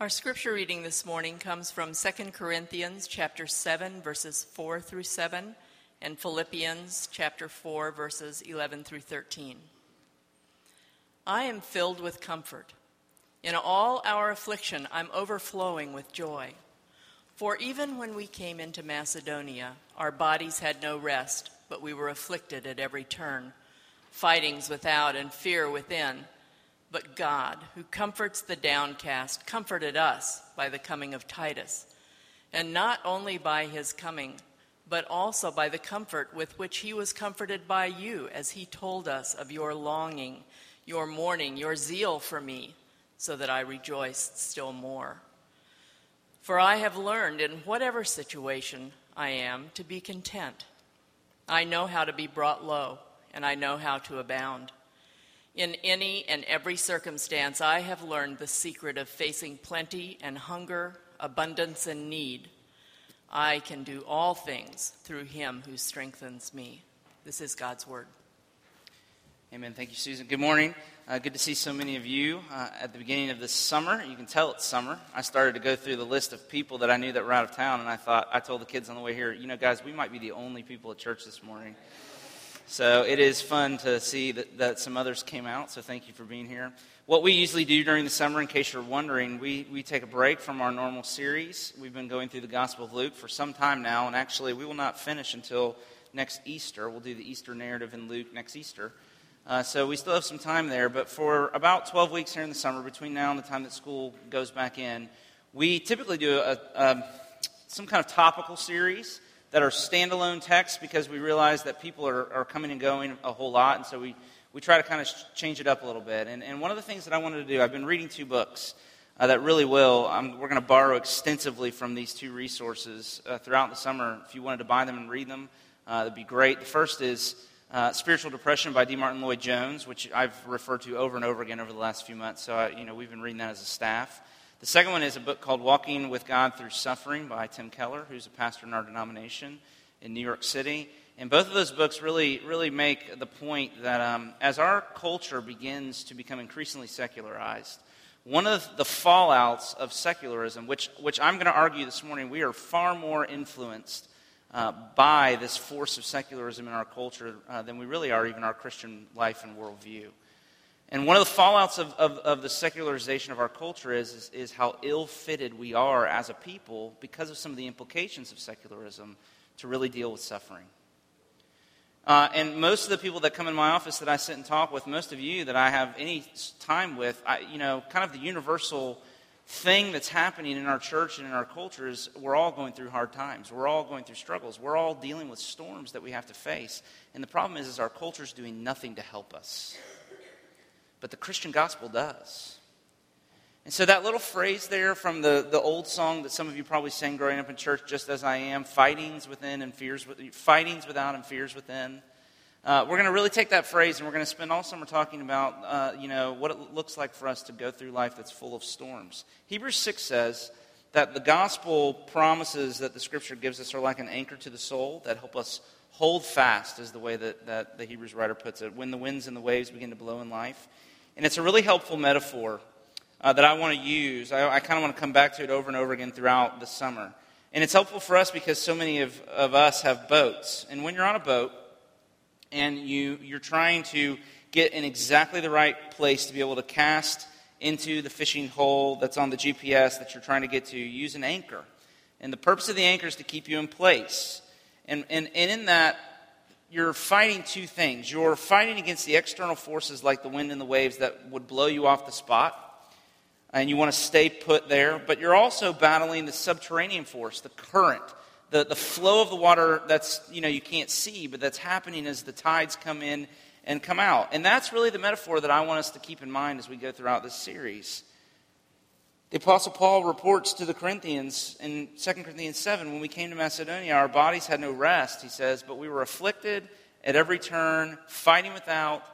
Our scripture reading this morning comes from 2 Corinthians chapter 7 verses 4 through 7 and Philippians chapter 4 verses 11 through 13. I am filled with comfort. In all our affliction, I'm overflowing with joy. For even when we came into Macedonia, our bodies had no rest, but we were afflicted at every turn, fightings without and fear within. But God, who comforts the downcast, comforted us by the coming of Titus, and not only by his coming, but also by the comfort with which he was comforted by you, as he told us of your longing, your mourning, your zeal for me, so that I rejoiced still more. For I have learned in whatever situation I am to be content. I know how to be brought low, and I know how to abound. In any and every circumstance, I have learned the secret of facing plenty and hunger, abundance and need. I can do all things through him who strengthens me. This is God's word. Amen. Thank you, Susan. Good morning. Uh, good to see so many of you uh, at the beginning of this summer. You can tell it's summer. I started to go through the list of people that I knew that were out of town, and I thought, I told the kids on the way here, you know, guys, we might be the only people at church this morning. So it is fun to see that, that some others came out, so thank you for being here. What we usually do during the summer, in case you're wondering, we, we take a break from our normal series. We've been going through the Gospel of Luke for some time now, and actually, we will not finish until next Easter. We'll do the Easter narrative in Luke next Easter. Uh, so we still have some time there, but for about 12 weeks here in the summer, between now and the time that school goes back in, we typically do a, a, some kind of topical series that are standalone texts because we realize that people are, are coming and going a whole lot, and so we, we try to kind of change it up a little bit. And, and one of the things that I wanted to do, I've been reading two books uh, that really will. Um, we're going to borrow extensively from these two resources uh, throughout the summer. If you wanted to buy them and read them, uh, that'd be great. The first is uh, Spiritual Depression by D. Martyn Lloyd Jones, which I've referred to over and over again over the last few months. So, I, you know, we've been reading that as a staff. The second one is a book called Walking with God Through Suffering by Tim Keller, who's a pastor in our denomination in New York City. And both of those books really, really make the point that um, as our culture begins to become increasingly secularized, one of the fallouts of secularism, which, which I'm going to argue this morning, we are far more influenced uh, by this force of secularism in our culture uh, than we really are even our Christian life and worldview. And one of the fallouts of, of, of the secularization of our culture is, is, is how ill fitted we are as a people because of some of the implications of secularism to really deal with suffering. Uh, and most of the people that come in my office that I sit and talk with, most of you that I have any time with, I, you know, kind of the universal thing that's happening in our church and in our culture is we're all going through hard times. We're all going through struggles. We're all dealing with storms that we have to face. And the problem is, is our culture is doing nothing to help us but the Christian gospel does. And so that little phrase there from the, the old song that some of you probably sang growing up in church, just as I am, fightings within and fears, fightings without and fears within. Uh, we're going to really take that phrase and we're going to spend all summer talking about, uh, you know, what it looks like for us to go through life that's full of storms. Hebrews 6 says that the gospel promises that the scripture gives us are like an anchor to the soul that help us hold fast, is the way that, that the Hebrews writer puts it, when the winds and the waves begin to blow in life. And it's a really helpful metaphor uh, that I want to use. I, I kind of want to come back to it over and over again throughout the summer. And it's helpful for us because so many of, of us have boats. And when you're on a boat and you, you're trying to get in exactly the right place to be able to cast into the fishing hole that's on the GPS that you're trying to get to, use an anchor. And the purpose of the anchor is to keep you in place. And, and, and in that, you're fighting two things. You're fighting against the external forces like the wind and the waves that would blow you off the spot, and you want to stay put there, but you're also battling the subterranean force, the current, the, the flow of the water that's, you know, you can't see, but that's happening as the tides come in and come out. And that's really the metaphor that I want us to keep in mind as we go throughout this series. The Apostle Paul reports to the Corinthians in 2 Corinthians 7 when we came to Macedonia, our bodies had no rest, he says, but we were afflicted at every turn, fighting without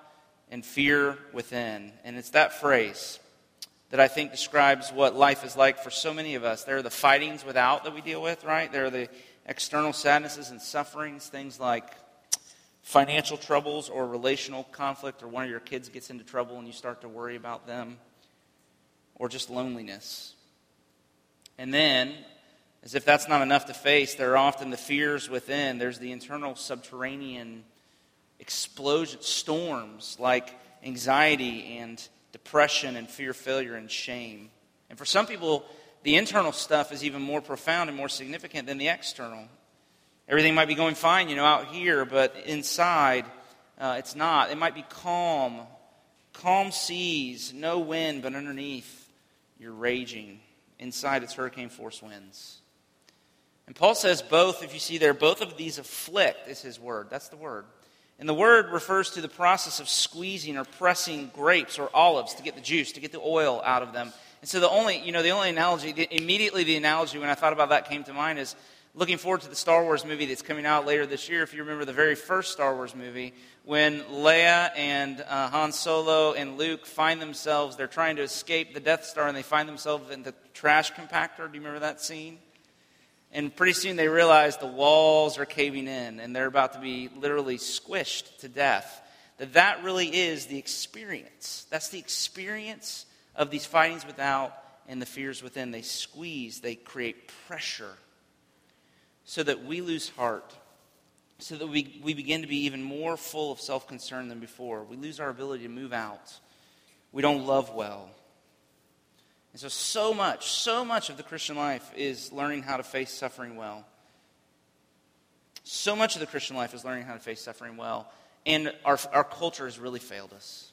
and fear within. And it's that phrase that I think describes what life is like for so many of us. There are the fightings without that we deal with, right? There are the external sadnesses and sufferings, things like financial troubles or relational conflict, or one of your kids gets into trouble and you start to worry about them or just loneliness. And then, as if that's not enough to face, there are often the fears within. There's the internal subterranean explosion, storms like anxiety and depression and fear, failure, and shame. And for some people, the internal stuff is even more profound and more significant than the external. Everything might be going fine, you know, out here, but inside, uh, it's not. It might be calm, calm seas, no wind, but underneath, you're raging. Inside, it's hurricane force winds. And Paul says both, if you see there, both of these afflict is his word. That's the word. And the word refers to the process of squeezing or pressing grapes or olives to get the juice, to get the oil out of them. And so the only, you know, the only analogy, immediately the analogy when I thought about that came to mind is looking forward to the Star Wars movie that's coming out later this year. If you remember the very first Star Wars movie, when Leia and uh, Han Solo and Luke find themselves, they're trying to escape the Death Star and they find themselves in the trash compactor. Do you remember that scene? And pretty soon they realize the walls are caving in and they're about to be literally squished to death. That that really is the experience. That's the experience of these fightings without and the fears within. They squeeze, they create pressure so that we lose heart, so that we, we begin to be even more full of self concern than before. We lose our ability to move out. We don't love well. And so, so much, so much of the Christian life is learning how to face suffering well. So much of the Christian life is learning how to face suffering well. And our, our culture has really failed us.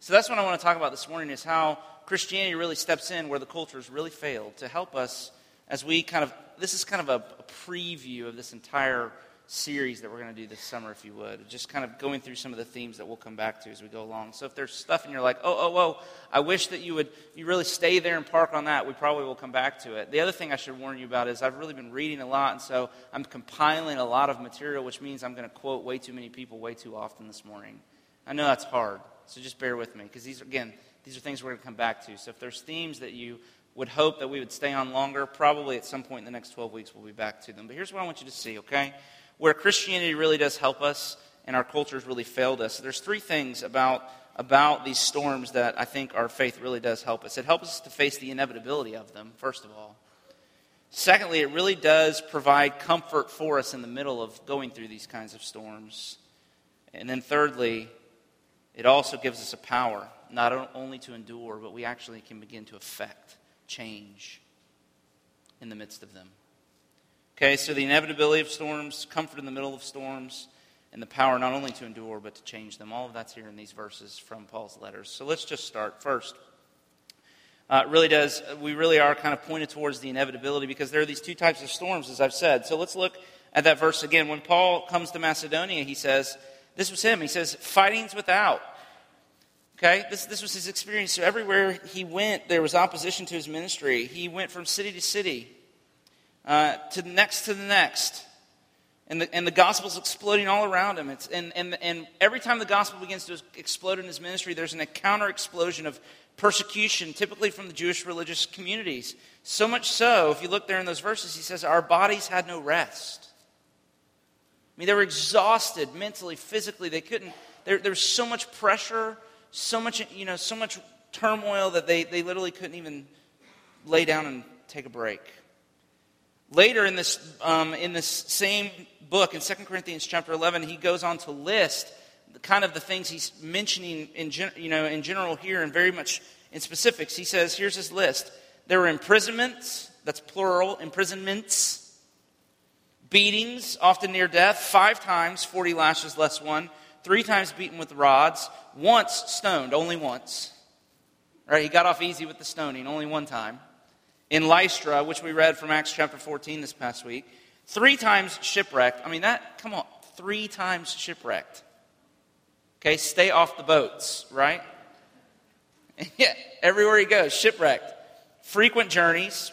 So that's what I want to talk about this morning is how Christianity really steps in where the culture has really failed to help us as we kind of this is kind of a, preview of this entire series that we're going to do this summer, if you would. Just kind of going through some of the themes that we'll come back to as we go along. So if there's stuff and you're like, oh, oh, oh, I wish that you would you really stay there and park on that, we probably will come back to it. The other thing I should warn you about is I've really been reading a lot, and so I'm compiling a lot of material, which means I'm going to quote way too many people way too often this morning. I know that's hard, so just bear with me, because these, again, these are things we're going to come back to. So if there's themes that you would hope that we would stay on longer. Probably at some point in the next 12 weeks, we'll be back to them. But here's what I want you to see, okay? Where Christianity really does help us and our culture has really failed us. There's three things about, about these storms that I think our faith really does help us. It helps us to face the inevitability of them, first of all. Secondly, it really does provide comfort for us in the middle of going through these kinds of storms. And then thirdly, it also gives us a power, not only to endure, but we actually can begin to affect change in the midst of them. Okay, so the inevitability of storms, comfort in the middle of storms, and the power not only to endure but to change them. All of that's here in these verses from Paul's letters. So let's just start first. Uh, it really does, we really are kind of pointed towards the inevitability because there are these two types of storms, as I've said. So let's look at that verse again. When Paul comes to Macedonia, he says, This was him. He says, Fighting's without Okay? This, this was his experience. So everywhere he went, there was opposition to his ministry. He went from city to city, uh, to the next to the next. And the, and the gospel's exploding all around him. It's, and, and, and every time the gospel begins to explode in his ministry, there's an counter explosion of persecution, typically from the Jewish religious communities. So much so, if you look there in those verses, he says, Our bodies had no rest. I mean, they were exhausted mentally, physically. They couldn't, there, there was so much pressure so much, you know, so much turmoil that they, they literally couldn't even lay down and take a break. Later in this, um, in this same book, in 2 Corinthians chapter 11, he goes on to list the kind of the things he's mentioning in, you know, in general here and very much in specifics. He says, here's his list. There were imprisonments, that's plural, imprisonments, beatings, often near death, five times, 40 lashes less one, three times beaten with rods, once stoned, only once. Right? He got off easy with the stoning, only one time. In Lystra, which we read from Acts chapter 14 this past week, three times shipwrecked. I mean, that, come on, three times shipwrecked. Okay, stay off the boats, right? yeah, everywhere he goes, shipwrecked. Frequent journeys.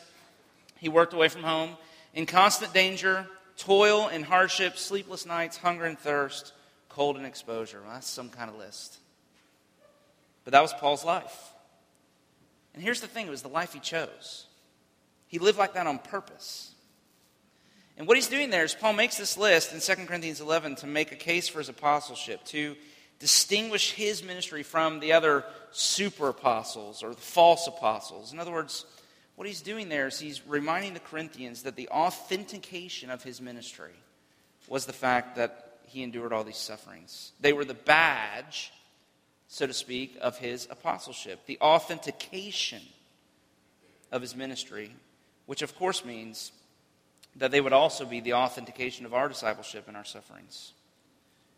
He worked away from home. In constant danger, toil and hardship, sleepless nights, hunger and thirst cold and exposure. Well, that's some kind of list. But that was Paul's life. And here's the thing it was the life he chose. He lived like that on purpose. And what he's doing there is Paul makes this list in 2 Corinthians 11 to make a case for his apostleship, to distinguish his ministry from the other super apostles or the false apostles. In other words, what he's doing there is he's reminding the Corinthians that the authentication of his ministry was the fact that he endured all these sufferings. They were the badge, so to speak, of his apostleship, the authentication of his ministry, which of course means that they would also be the authentication of our discipleship and our sufferings.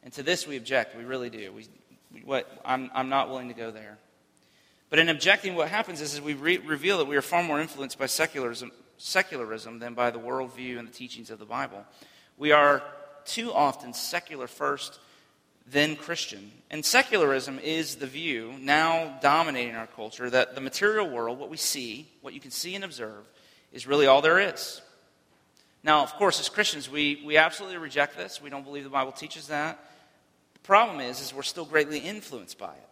And to this we object. We really do. We, what, I'm, I'm not willing to go there. But in objecting, what happens is, is we re- reveal that we are far more influenced by secularism, secularism than by the worldview and the teachings of the Bible. We are too often secular first, then Christian. And secularism is the view now dominating our culture that the material world, what we see, what you can see and observe, is really all there is. Now, of course, as Christians, we, we absolutely reject this. We don't believe the Bible teaches that. The problem is, is we're still greatly influenced by it.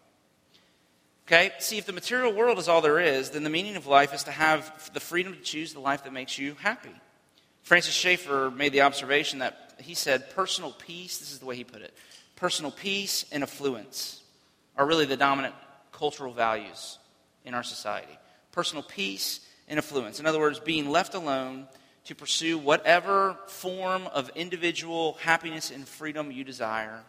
Okay? See, if the material world is all there is, then the meaning of life is to have the freedom to choose the life that makes you happy. Francis Schaeffer made the observation that he said personal peace, this is the way he put it, personal peace and affluence are really the dominant cultural values in our society. Personal peace and affluence. In other words, being left alone to pursue whatever form of individual happiness and freedom you desire,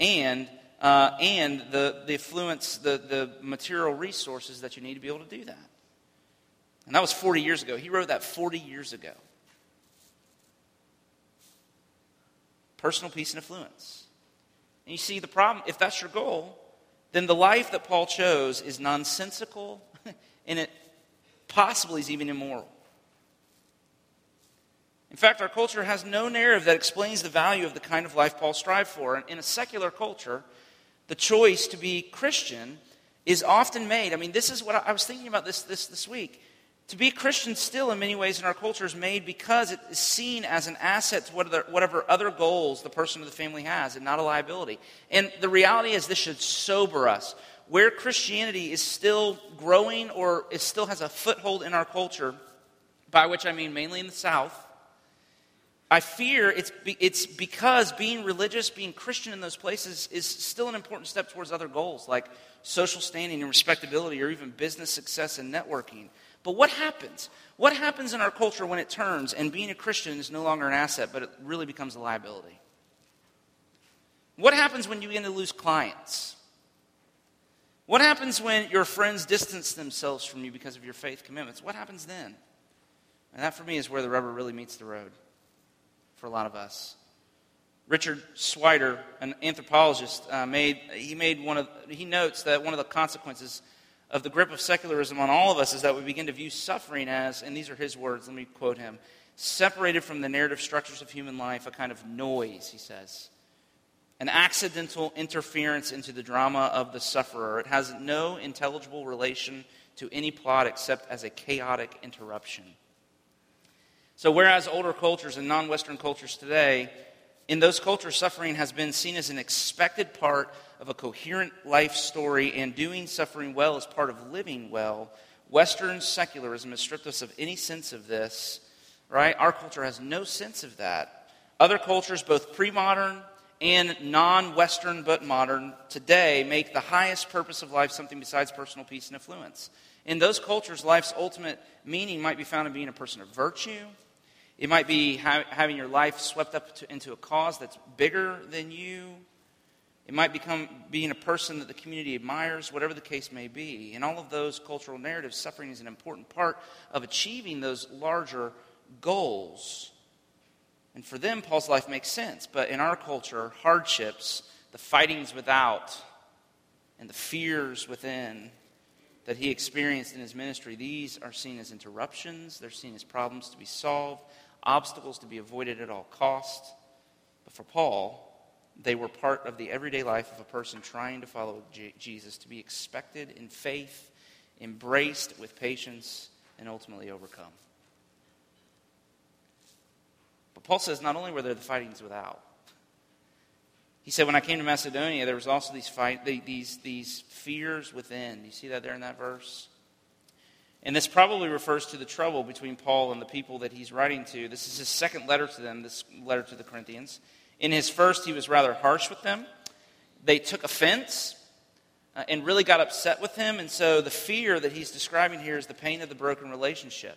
and, uh, and the, the affluence, the, the material resources that you need to be able to do that. And that was 40 years ago. He wrote that 40 years ago. Personal peace and affluence. And you see, the problem, if that's your goal, then the life that Paul chose is nonsensical and it possibly is even immoral. In fact, our culture has no narrative that explains the value of the kind of life Paul strived for. And in a secular culture, the choice to be Christian is often made. I mean, this is what I, was thinking about this, this this week. To be a Christian, still, in many ways, in our culture, is made because it is seen as an asset to whatever other goals the person or the family has and not a liability. And the reality is, this should sober us. Where Christianity is still growing or it still has a foothold in our culture, by which I mean mainly in the South, I fear it's, be, it's because being religious, being Christian in those places is still an important step towards other goals like social standing and respectability or even business success and networking. But what happens? What happens in our culture when it turns and being a Christian is no longer an asset, but it really becomes a liability? What happens when you begin to lose clients? What happens when your friends distance themselves from you because of your faith commitments? What happens then? And that for me is where the rubber really meets the road for a lot of us. Richard Shweder, an anthropologist, uh, made he made one of he notes that one of the consequences of the grip of secularism on all of us is that we begin to view suffering as, and these are his words. Let me quote him: separated from the narrative structures of human life, a kind of noise. He says, an accidental interference into the drama of the sufferer. It has no intelligible relation to any plot except as a chaotic interruption. So, whereas older cultures and non Western cultures today, in those cultures, suffering has been seen as an expected part of a coherent life story, and doing suffering well is part of living well. Western secularism has stripped us of any sense of this, right? Our culture has no sense of that. Other cultures, both pre modern and non Western but modern, today make the highest purpose of life something besides personal peace and affluence. In those cultures, life's ultimate meaning might be found in being a person of virtue it might be ha- having your life swept up to, into a cause that's bigger than you. It might become being a person that the community admires, whatever the case may be. In all of those cultural narratives, suffering is an important part of achieving those larger goals. And for them, Paul's life makes sense. But in our culture, hardships, the fightings without, and the fears within that he experienced in his ministry, these are seen as interruptions. They're seen as problems to be solved obstacles to be avoided at all costs. But for Paul, they were part of the everyday life of a person trying to follow J- Jesus, to be expected in faith, embraced with patience, and ultimately overcome. But Paul says not only were there the fightings without, he said, when I came to Macedonia, there was also these, fight, these, these fears within. You see that there in that verse? And this probably refers to the trouble between Paul and the people that he's writing to. This is his second letter to them, this letter to the Corinthians. In his first, he was rather harsh with them. They took offense. uh, and really got upset with him. And so the fear that he's describing here is the pain of the broken relationship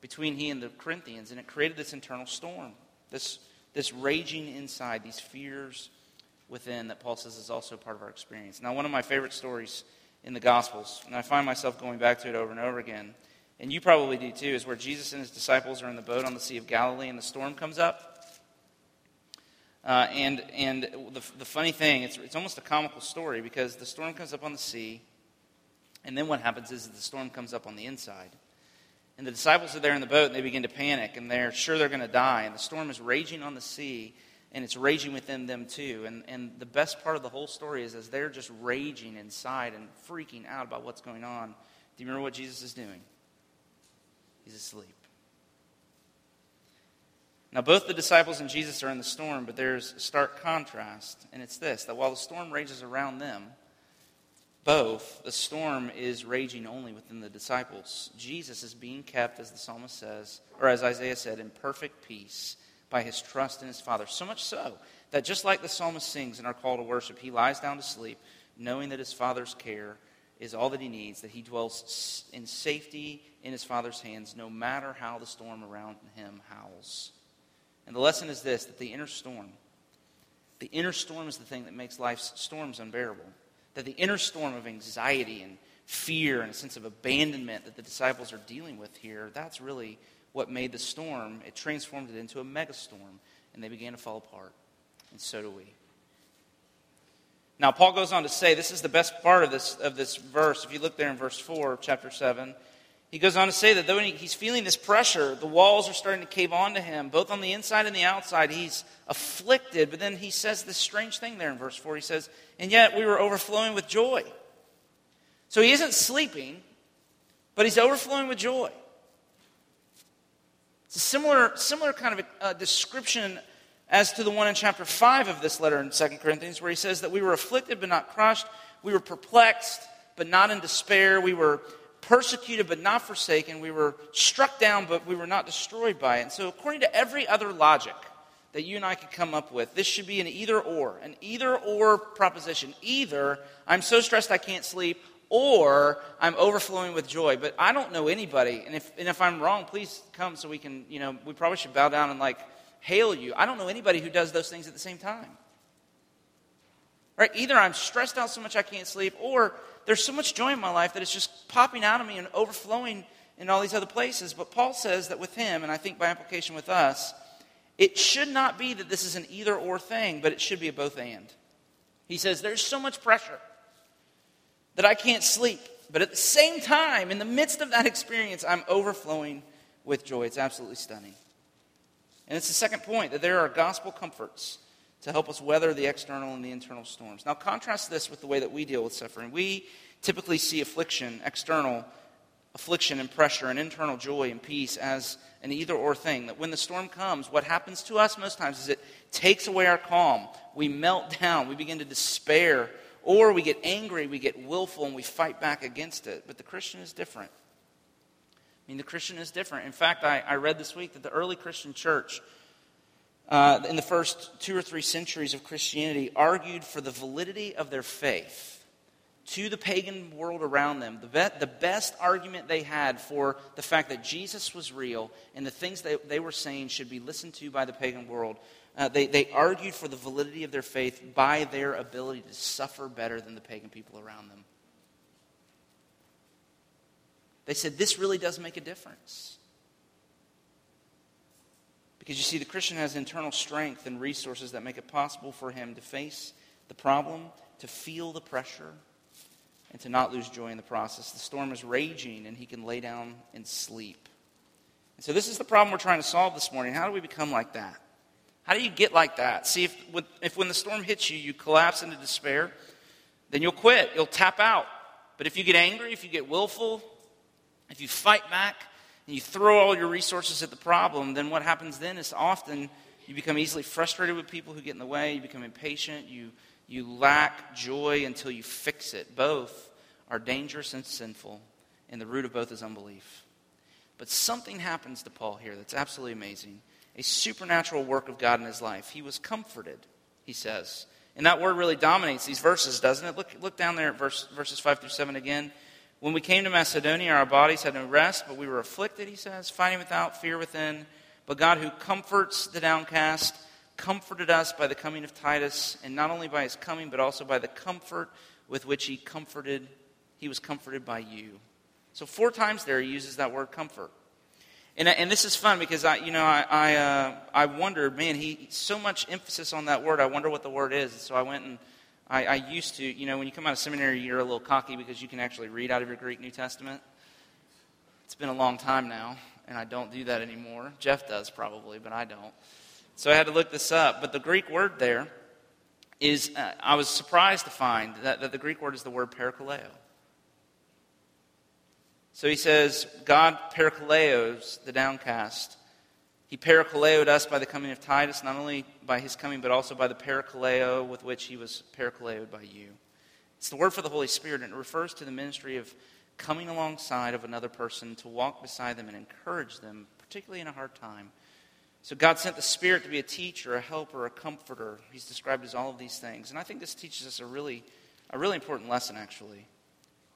between he and the Corinthians. And it created this internal storm, this, this raging inside, these fears within that Paul says is also part of our experience. Now, one of my favorite stories in the Gospels, and I find myself going back to it over and over again, and you probably do too, is where Jesus and his disciples are in the boat on the Sea of Galilee and the storm comes up. Uh, and and the, the funny thing, it's, it's almost a comical story because the storm comes up on the sea, and then what happens is the storm comes up on the inside. And the disciples are there in the boat and they begin to panic and they're sure they're going to die. And the storm is raging on the sea and it's raging within them too. And, and the best part of the whole story is as they're just raging inside and freaking out about what's going on, do you remember what Jesus is doing? He's asleep. Now, both the disciples and Jesus are in the storm, but there's a stark contrast, and it's this that while the storm rages around them, both, the storm is raging only within the disciples. Jesus is being kept, as the psalmist says, or as Isaiah said, in perfect peace by his trust in his Father. So much so that just like the psalmist sings in our call to worship, he lies down to sleep, knowing that his Father's care is all that he needs, that he dwells in safety in his Father's hands, no matter how the storm around him howls. And the lesson is this that the inner storm, the inner storm is the thing that makes life's storms unbearable. That the inner storm of anxiety and fear and a sense of abandonment that the disciples are dealing with here, that's really what made the storm. It transformed it into a megastorm, and they began to fall apart. And so do we. Now, Paul goes on to say, this is the best part of this, of this verse. If you look there in verse 4 of chapter 7, he goes on to say that though he's feeling this pressure, the walls are starting to cave onto him, both on the inside and the outside. He's afflicted, but then he says this strange thing there in verse 4. He says, And yet we were overflowing with joy. So he isn't sleeping, but he's overflowing with joy. It's a similar, similar kind of a description as to the one in chapter 5 of this letter in 2 Corinthians, where he says that we were afflicted but not crushed, we were perplexed but not in despair, we were persecuted but not forsaken. We were struck down, but we were not destroyed by it. And so, according to every other logic that you and I could come up with, this should be an either or, an either or proposition. Either I'm so stressed I can't sleep, or I'm overflowing with joy. But I don't know anybody, and if, and if I'm wrong, please come so we can, you know, we probably should bow down and like hail you. I don't know anybody who does those things at the same time. Right? Either I'm stressed out so much I can't sleep, or there's so much joy in my life that it's just popping out of me and overflowing in all these other places. But Paul says that with him, and I think by implication with us, it should not be that this is an either or thing, but it should be a both and. He says, There's so much pressure that I can't sleep. But at the same time, in the midst of that experience, I'm overflowing with joy. It's absolutely stunning. And it's the second point that there are gospel comforts to help us weather the external and the internal storms. Now, contrast this with the way that we deal with suffering. We typically see affliction, external affliction and pressure, and internal joy and peace as an either or thing. That when the storm comes, what happens to us most times is it takes away our calm. We melt down, we begin to despair, or we get angry, we get willful, and we fight back against it. But the Christian is different. I mean, the Christian is different. In fact, I, I read this week that the early Christian church uh, in the first two or three centuries of Christianity argued for the validity of their faith to the pagan world around them. The, be- the best argument they had for the fact that Jesus was real and the things they, they were saying should be listened to by the pagan world, uh, they, they argued for the validity of their faith by their ability to suffer better than the pagan people around them. They said this really does make a difference. Because you see, the Christian has internal strength and resources that make it possible for him to face the problem, to feel the pressure, and to not lose joy in the process. The storm is raging, and he can lay down and sleep. And so, this is the problem we're trying to solve this morning. How do we become like that? How do you get like that? See, if, if when the storm hits you, you collapse into despair, then you'll quit. You'll tap out. But if you get angry, if you get willful, if you fight back, and you throw all your resources at the problem, then what happens then is often you become easily frustrated with people who get in the way, you become impatient, you, you lack joy until you fix it. Both are dangerous and sinful, and the root of both is unbelief. But something happens to Paul here that's absolutely amazing a supernatural work of God in his life. He was comforted, he says, And that word really dominates these verses, doesn't it? Look, look down there at verse, verses 5 through 7 again. When we came to Macedonia, our bodies had no rest, but we were afflicted, he says, fighting without, fear within. But God, who comforts the downcast, comforted us by the coming of Titus, and not only by his coming, but also by the comfort with which he comforted, he was comforted by you. So four times there he uses that word comfort. And, and this is fun because I, you know, I, I, uh, I wondered, man, he so much emphasis on that word. I wonder what the word is. So I went and I, I used to, you know, when you come out of seminary, you're a little cocky because you can actually read out of your Greek New Testament. It's been a long time now, and I don't do that anymore. Jeff does probably, but I don't. So I had to look this up. But the Greek word there is, uh, I was surprised to find that, that the Greek word is the word parakaleo. So he says, God parakaleos the downcast. He parakaleoed us by the coming of Titus, not only by his coming, but also by the parakaleo with which he was parakaleoed by you. It's the word for the Holy Spirit, and it refers to the ministry of coming alongside of another person to walk beside them and encourage them, particularly in a hard time. So God sent the Spirit to be a teacher, a helper, a comforter. He's described as all of these things. And I think this teaches us a really, a really important lesson, actually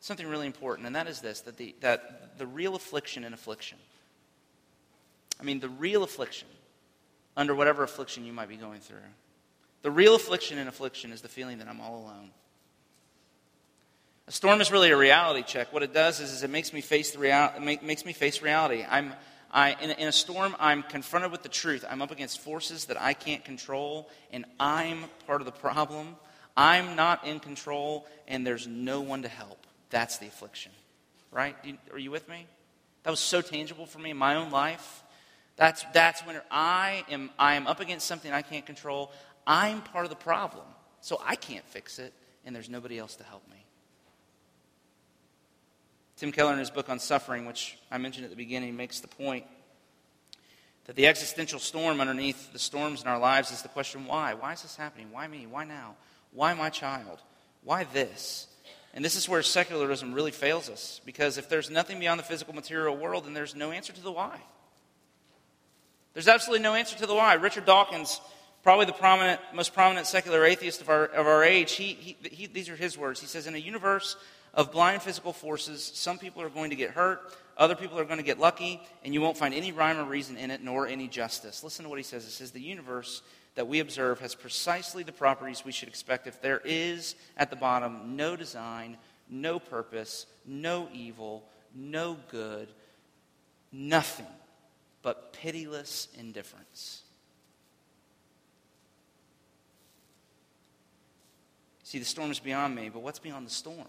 something really important, and that is this that the, that the real affliction in affliction, I mean, the real affliction, under whatever affliction you might be going through, the real affliction in affliction is the feeling that I'm all alone. A storm is really a reality check. What it does is, is it makes me face the real, make, makes me face reality. I'm, I, in, in a storm, I'm confronted with the truth. I'm up against forces that I can't control, and I'm part of the problem. I'm not in control, and there's no one to help. That's the affliction, right? Are you with me? That was so tangible for me in my own life. That's, that's when I am, I am up against something I can't control. I'm part of the problem, so I can't fix it, and there's nobody else to help me. Tim Keller, in his book on suffering, which I mentioned at the beginning, makes the point that the existential storm underneath the storms in our lives is the question why? Why is this happening? Why me? Why now? Why my child? Why this? And this is where secularism really fails us, because if there's nothing beyond the physical material world, then there's no answer to the why. There's absolutely no answer to the why. Richard Dawkins, probably the prominent, most prominent secular atheist of our, of our age, he, he, he, these are his words. He says, In a universe of blind physical forces, some people are going to get hurt, other people are going to get lucky, and you won't find any rhyme or reason in it, nor any justice. Listen to what he says. He says, The universe that we observe has precisely the properties we should expect if there is, at the bottom, no design, no purpose, no evil, no good, nothing but pitiless indifference. See, the storm is beyond me, but what's beyond the storm?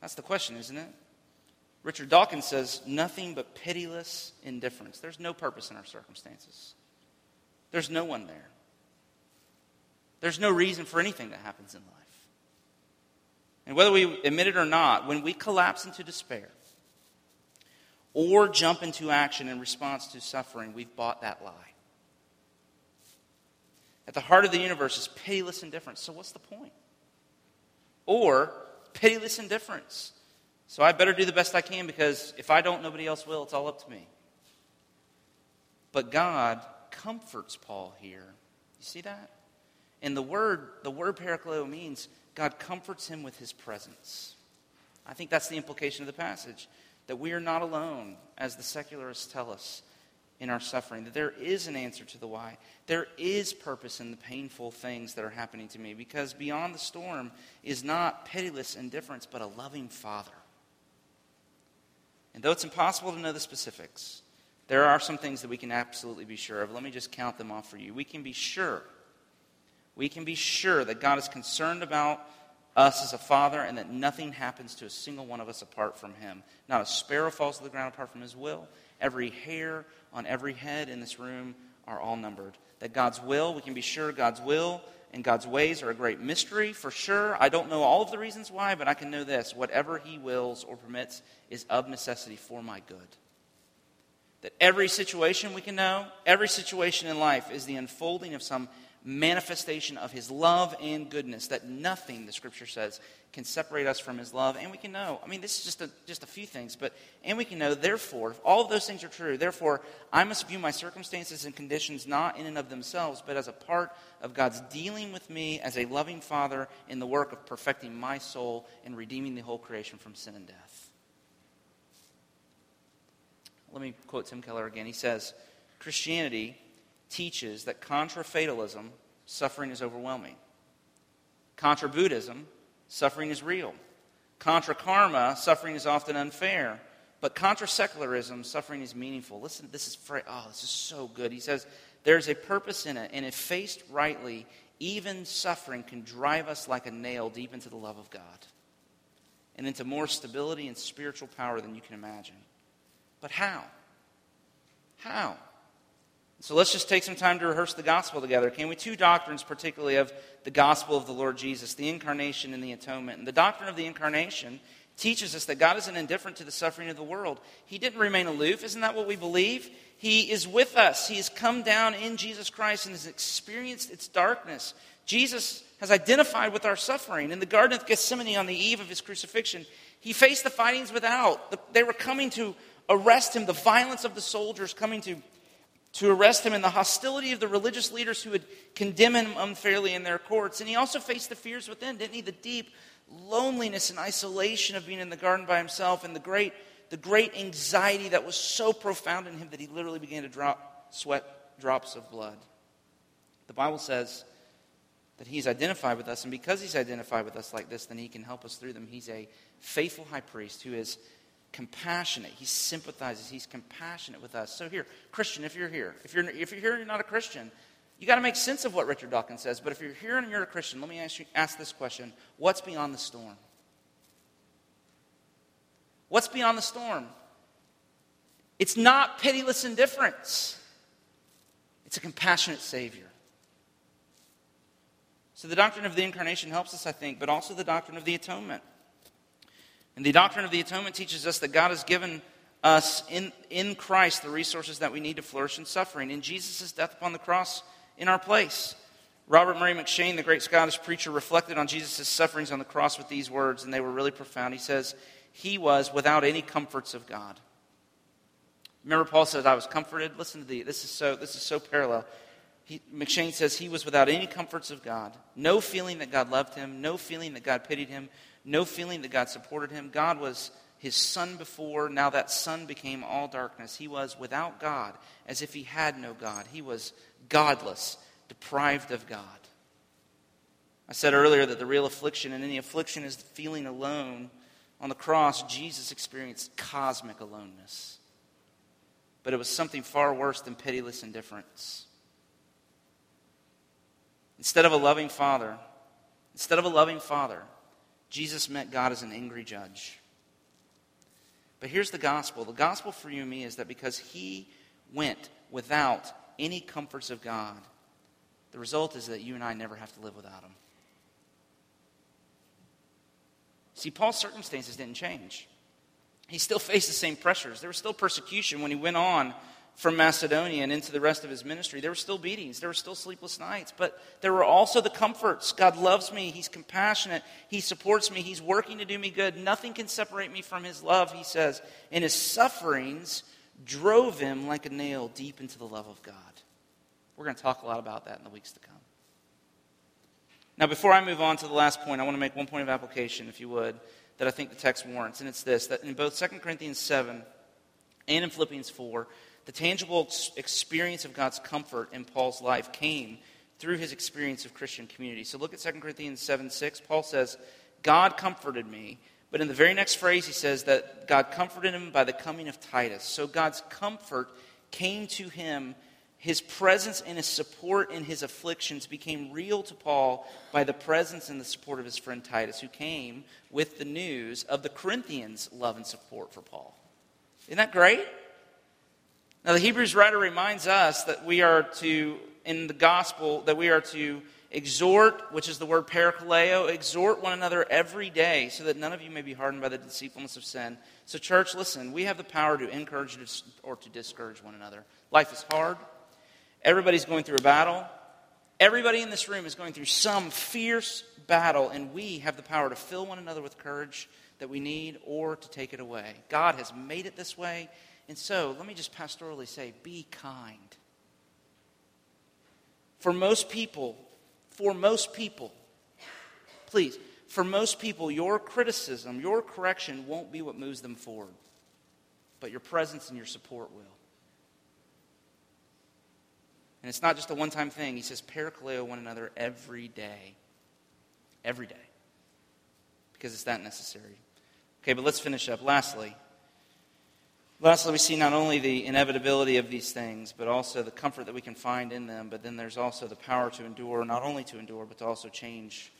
That's the question, isn't it? Richard Dawkins says, nothing but pitiless indifference. There's no purpose in our circumstances. There's no one there. There's no reason for anything that happens in life. And whether we admit it or not, when we collapse into despair or jump into action in response to suffering, we've bought that lie. At the heart of the universe is pitiless indifference. So, what's the point? Or pitiless indifference. So, I better do the best I can because if I don't, nobody else will. It's all up to me. But God comforts Paul here. You see that? And the word, the word parakaleo means God comforts him with his presence. I think that's the implication of the passage. That we are not alone, as the secularists tell us, in our suffering. That there is an answer to the why. There is purpose in the painful things that are happening to me. Because beyond the storm is not pitiless indifference, but a loving Father. And though it's impossible to know the specifics, there are some things that we can absolutely be sure of. Let me just count them off for you. We can be sure. We can be sure that God is concerned about us as a father and that nothing happens to a single one of us apart from him. Not a sparrow falls to the ground apart from his will. Every hair on every head in this room are all numbered. That God's will, we can be sure God's will and God's ways are a great mystery for sure. I don't know all of the reasons why, but I can know this whatever he wills or permits is of necessity for my good. That every situation we can know, every situation in life is the unfolding of some manifestation of his love and goodness that nothing, the scripture says, can separate us from his love. And we can know, I mean, this is just a, just a few things, but, and we can know, therefore, if all of those things are true, therefore, I must view my circumstances and conditions not in and of themselves, but as a part of God's dealing with me as a loving father in the work of perfecting my soul and redeeming the whole creation from sin and death. Let me quote Tim Keller again. He says, Christianity teaches that contra fatalism, suffering is overwhelming. Contra Buddhism, suffering is real. Contra karma, suffering is often unfair. But contra secularism, suffering is meaningful. Listen, this is oh, this is so good. He says there's a purpose in it, and if faced rightly, even suffering can drive us like a nail deep into the love of God and into more stability and spiritual power than you can imagine. But how? How? So let's just take some time to rehearse the gospel together. Can we? Two doctrines, particularly of the gospel of the Lord Jesus the incarnation and the atonement. And the doctrine of the incarnation teaches us that God isn't indifferent to the suffering of the world. He didn't remain aloof. Isn't that what we believe? He is with us. He has come down in Jesus Christ and has experienced its darkness. Jesus has identified with our suffering. In the Garden of Gethsemane on the eve of his crucifixion, he faced the fightings without. They were coming to arrest him, the violence of the soldiers coming to to arrest him and the hostility of the religious leaders who would condemn him unfairly in their courts. And he also faced the fears within, didn't he? The deep loneliness and isolation of being in the garden by himself and the great, the great anxiety that was so profound in him that he literally began to drop sweat drops of blood. The Bible says that he's identified with us, and because he's identified with us like this, then he can help us through them. He's a faithful high priest who is compassionate. He sympathizes. He's compassionate with us. So here, Christian, if you're here, if you're, if you're here and you're not a Christian, you got to make sense of what Richard Dawkins says. But if you're here and you're a Christian, let me ask, you, ask this question What's beyond the storm? What's beyond the storm? It's not pitiless indifference, it's a compassionate Savior. So the doctrine of the incarnation helps us, I think, but also the doctrine of the atonement. And the doctrine of the atonement teaches us that God has given us in, in Christ the resources that we need to flourish in suffering. In Jesus' death upon the cross in our place. Robert Murray M'Cheyne, the great Scottish preacher, reflected on Jesus' sufferings on the cross with these words, and they were really profound. He says, He was without any comforts of God. Remember, Paul says, I was comforted. Listen to the, this is so, this is so parallel. He, M'Cheyne says he was without any comforts of God, no feeling that God loved him, no feeling that God pitied him, no feeling that God supported him. God was his sun before. Now that sun became all darkness. He was without God, as if he had no God. He was godless, deprived of God. I said earlier that the real affliction and any affliction is feeling alone. On the cross, Jesus experienced cosmic aloneness. But it was something far worse than pitiless indifference. Instead of a loving father, instead of a loving father, Jesus met God as an angry judge. But here's the gospel the gospel for you and me is that because he went without any comforts of God, the result is that you and I never have to live without him. See, Paul's circumstances didn't change. He still faced the same pressures. There was still persecution when he went on from Macedonia and into the rest of his ministry. There were still beatings, there were still sleepless nights, but there were also the comforts. God loves me, He's compassionate, He supports me, He's working to do me good. Nothing can separate me from His love, He says. And His sufferings drove him like a nail deep into the love of God. We're going to talk a lot about that in the weeks to come. Now, before I move on to the last point, I want to make one point of application, if you would, that I think the text warrants. And it's this that in both 2 Corinthians 7 and in Philippians 4, the tangible experience of God's comfort in Paul's life came through his experience of Christian community. So look at 2 Corinthians 7 6. Paul says, God comforted me. But in the very next phrase, he says that God comforted him by the coming of Titus. So God's comfort came to him. His presence and his support in his afflictions became real to Paul by the presence and the support of his friend Titus, who came with the news of the Corinthians' love and support for Paul. Isn't that great? Now, the Hebrews writer reminds us that we are to, in the gospel, that we are to exhort, which is the word parakaleo, exhort one another every day so that none of you may be hardened by the deceitfulness of sin. So, church, listen, we have the power to encourage or to discourage one another. Life is hard. Everybody's going through a battle. Everybody in this room is going through some fierce battle, and we have the power to fill one another with courage that we need or to take it away. God has made it this way. And so, let me just pastorally say be kind. For most people, for most people, please, for most people, your criticism, your correction won't be what moves them forward, but your presence and your support will. And it's not just a one time thing. He says, parakaleo one another every day. Every day. Because it's that necessary. Okay, but let's finish up. Lastly, lastly, we see not only the inevitability of these things, but also the comfort that we can find in them. But then there's also the power to endure, not only to endure, but to also change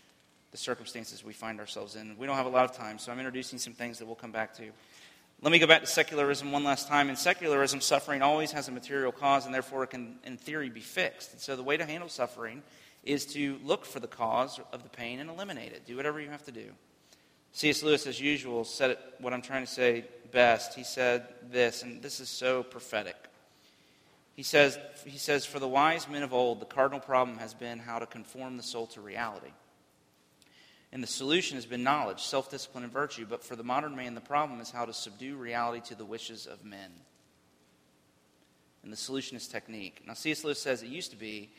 the circumstances we find ourselves in. We don't have a lot of time, so I'm introducing some things that we'll come back to. Let me go back to secularism one last time. In secularism, suffering always has a material cause and therefore it can, in theory, be fixed. And so the way to handle suffering is to look for the cause of the pain and eliminate it. Do whatever you have to do. C.S. Lewis, as usual, said what I'm trying to say best. He said this, and this is so prophetic. He says, he says, For the wise men of old, the cardinal problem has been how to conform the soul to reality. And the solution has been knowledge, self discipline, and virtue. But for the modern man, the problem is how to subdue reality to the wishes of men. And the solution is technique. Now, C.S. Lewis says it used to be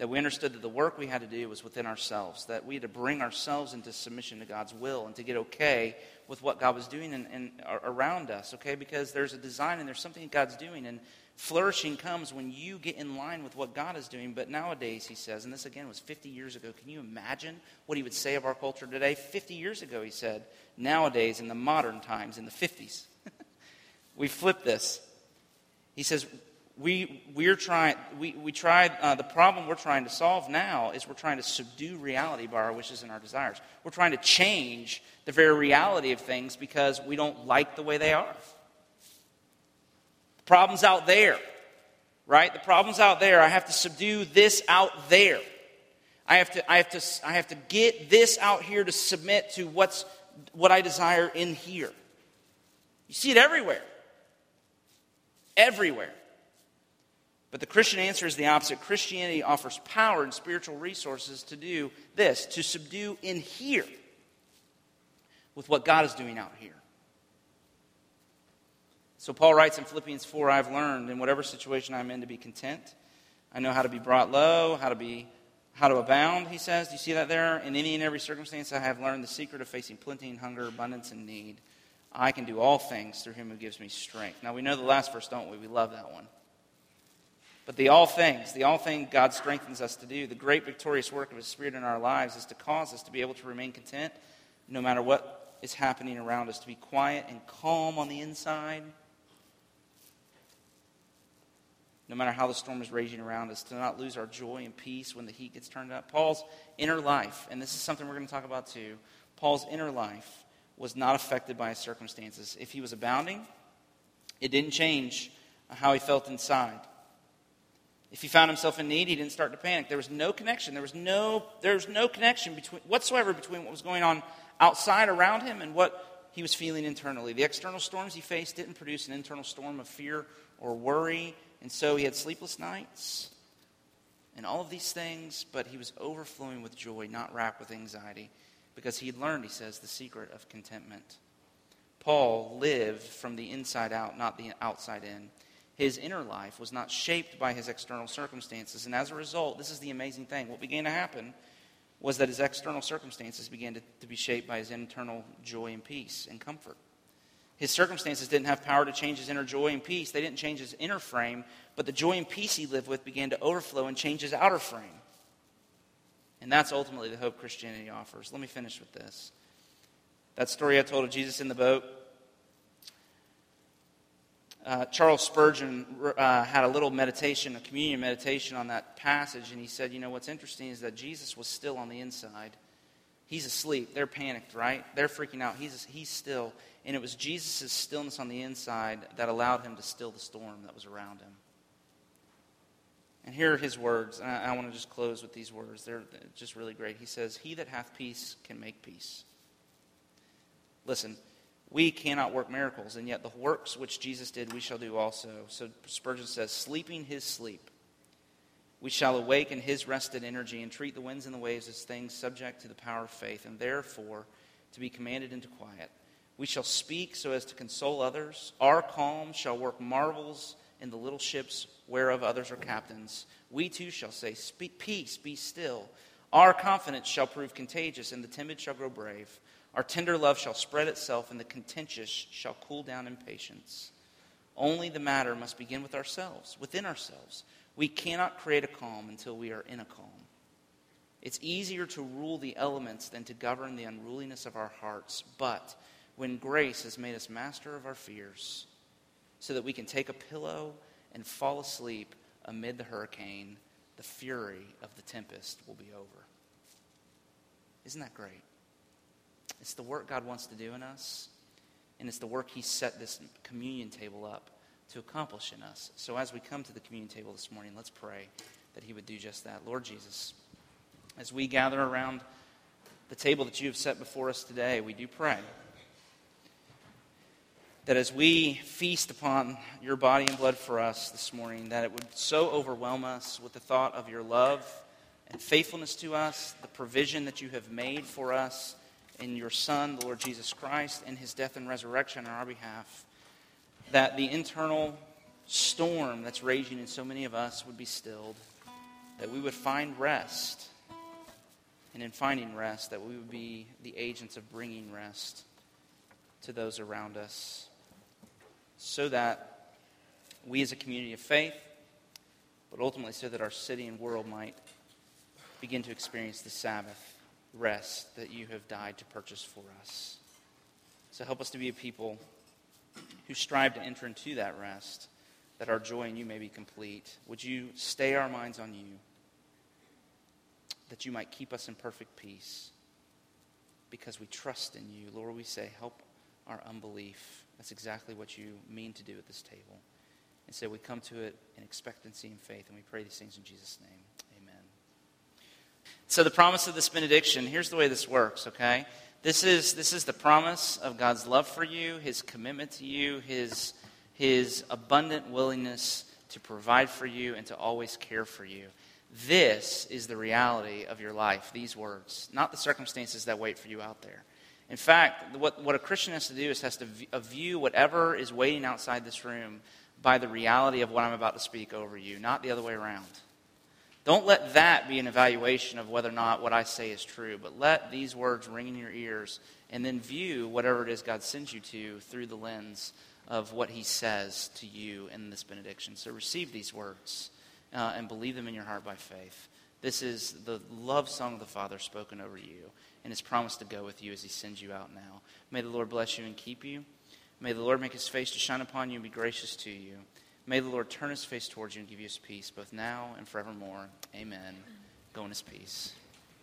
that we understood that the work we had to do was within ourselves, that we had to bring ourselves into submission to God's will and to get okay with what God was doing in, in, around us, okay? Because there's a design and there's something God's doing. And Flourishing comes when you get in line with what God is doing. But nowadays, he says, and this again was 50 years ago. Can you imagine what he would say of our culture today? 50 years ago, he said, nowadays, in the modern times, in the 50s, we flip this. He says, we, we're trying, we, we tried, uh, the problem we're trying to solve now is we're trying to subdue reality by our wishes and our desires. We're trying to change the very reality of things because we don't like the way they are The problem's out there, right? The problem's out there. I have to subdue this out there. I have to, I have to, I have to get this out here to submit to what's, what I desire in here. You see it everywhere. Everywhere. But the Christian answer is the opposite. Christianity offers power and spiritual resources to do this, to subdue in here with what God is doing out here. So Paul writes in Philippians 4 I've learned in whatever situation I'm in to be content. I know how to be brought low, how to be how to abound, he says. Do you see that there? In any and every circumstance, I have learned the secret of facing plenty and hunger, abundance and need. I can do all things through him who gives me strength. Now, we know the last verse, don't we? We love that one. But the all things, the all thing God strengthens us to do, the great victorious work of His Spirit in our lives is to cause us to be able to remain content no matter what is happening around us, to be quiet and calm on the inside no matter how the storm is raging around us, to not lose our joy and peace when the heat gets turned up. Paul's inner life, and this is something we're going to talk about too, Paul's inner life was not affected by his circumstances. If he was abounding, it didn't change how he felt inside. If he found himself in need, he didn't start to panic. There was no connection. There was no, there was no connection between, whatsoever between what was going on outside around him and what he was feeling internally. The external storms he faced didn't produce an internal storm of fear or worry and so he had sleepless nights and all of these things, but he was overflowing with joy, not wrapped with anxiety, because he learned, he says, the secret of contentment. Paul lived from the inside out, not the outside in. His inner life was not shaped by his external circumstances. And as a result, this is the amazing thing. What began to happen was that his external circumstances began to, to be shaped by his internal joy and peace and comfort. His circumstances didn't have power to change his inner joy and peace. They didn't change his inner frame, but the joy and peace he lived with began to overflow and change his outer frame. And that's ultimately the hope Christianity offers. Let me finish with this. That story I told of Jesus in the boat. Uh, Charles Spurgeon uh, had a little meditation, a communion meditation on that passage, and he said, You know, what's interesting is that Jesus was still on the inside. He's asleep. They're panicked, right? They're freaking out. He's, he's still. And it was Jesus' stillness on the inside that allowed him to still the storm that was around him. And here are his words. And I, I want to just close with these words. They're just really great. He says, He that hath peace can make peace. Listen, we cannot work miracles, and yet the works which Jesus did, we shall do also. So Spurgeon says, sleeping his sleep. We shall awaken his rested energy and treat the winds and the waves as things subject to the power of faith, and therefore to be commanded into quiet. We shall speak so as to console others. Our calm shall work marvels in the little ships whereof others are captains. We too shall say, peace, be still. Our confidence shall prove contagious, and the timid shall grow brave. Our tender love shall spread itself, and the contentious shall cool down in patience. Only the matter must begin with ourselves, within ourselves. We cannot create a calm until we are in a calm. It's easier to rule the elements than to govern the unruliness of our hearts. But when grace has made us master of our fears, so that we can take a pillow and fall asleep amid the hurricane, the fury of the tempest will be over. Isn't that great? It's the work God wants to do in us, and it's the work He set this communion table up to accomplish in us. So as we come to the communion table this morning, let's pray that He would do just that. Lord Jesus, as we gather around the table that you have set before us today, we do pray that as we feast upon your body and blood for us this morning, that it would so overwhelm us with the thought of your love and faithfulness to us, the provision that you have made for us in your Son, the Lord Jesus Christ, and his death and resurrection on our behalf, that the internal storm that's raging in so many of us would be stilled, that we would find rest, and in finding rest, that we would be the agents of bringing rest to those around us, so that we as a community of faith, but ultimately so that our city and world might begin to experience the Sabbath rest that you have died to purchase for us. So help us to be a people who strive to enter into that rest, that our joy in you may be complete. Would you stay our minds on you, that you might keep us in perfect peace? Because we trust in you. Lord, we say, help our unbelief. That's exactly what you mean to do at this table. And so we come to it in expectancy and faith, and we pray these things in Jesus' name. So, the promise of this benediction here's the way this works, okay? This is, this is the promise of God's love for you, His commitment to you, His, His abundant willingness to provide for you and to always care for you. This is the reality of your life, these words, not the circumstances that wait for you out there. In fact, what, what a Christian has to do is has to view whatever is waiting outside this room by the reality of what I'm about to speak over you, not the other way around. Don't let that be an evaluation of whether or not what I say is true, but let these words ring in your ears and then view whatever it is God sends you to through the lens of what He says to you in this benediction. So receive these words uh, and believe them in your heart by faith. This is the love song of the Father spoken over you and His promise to go with you as He sends you out now. May the Lord bless you and keep you. May the Lord make His face to shine upon you and be gracious to you. May the Lord turn his face towards you and give you his peace, both now and forevermore. Amen. Go in his peace.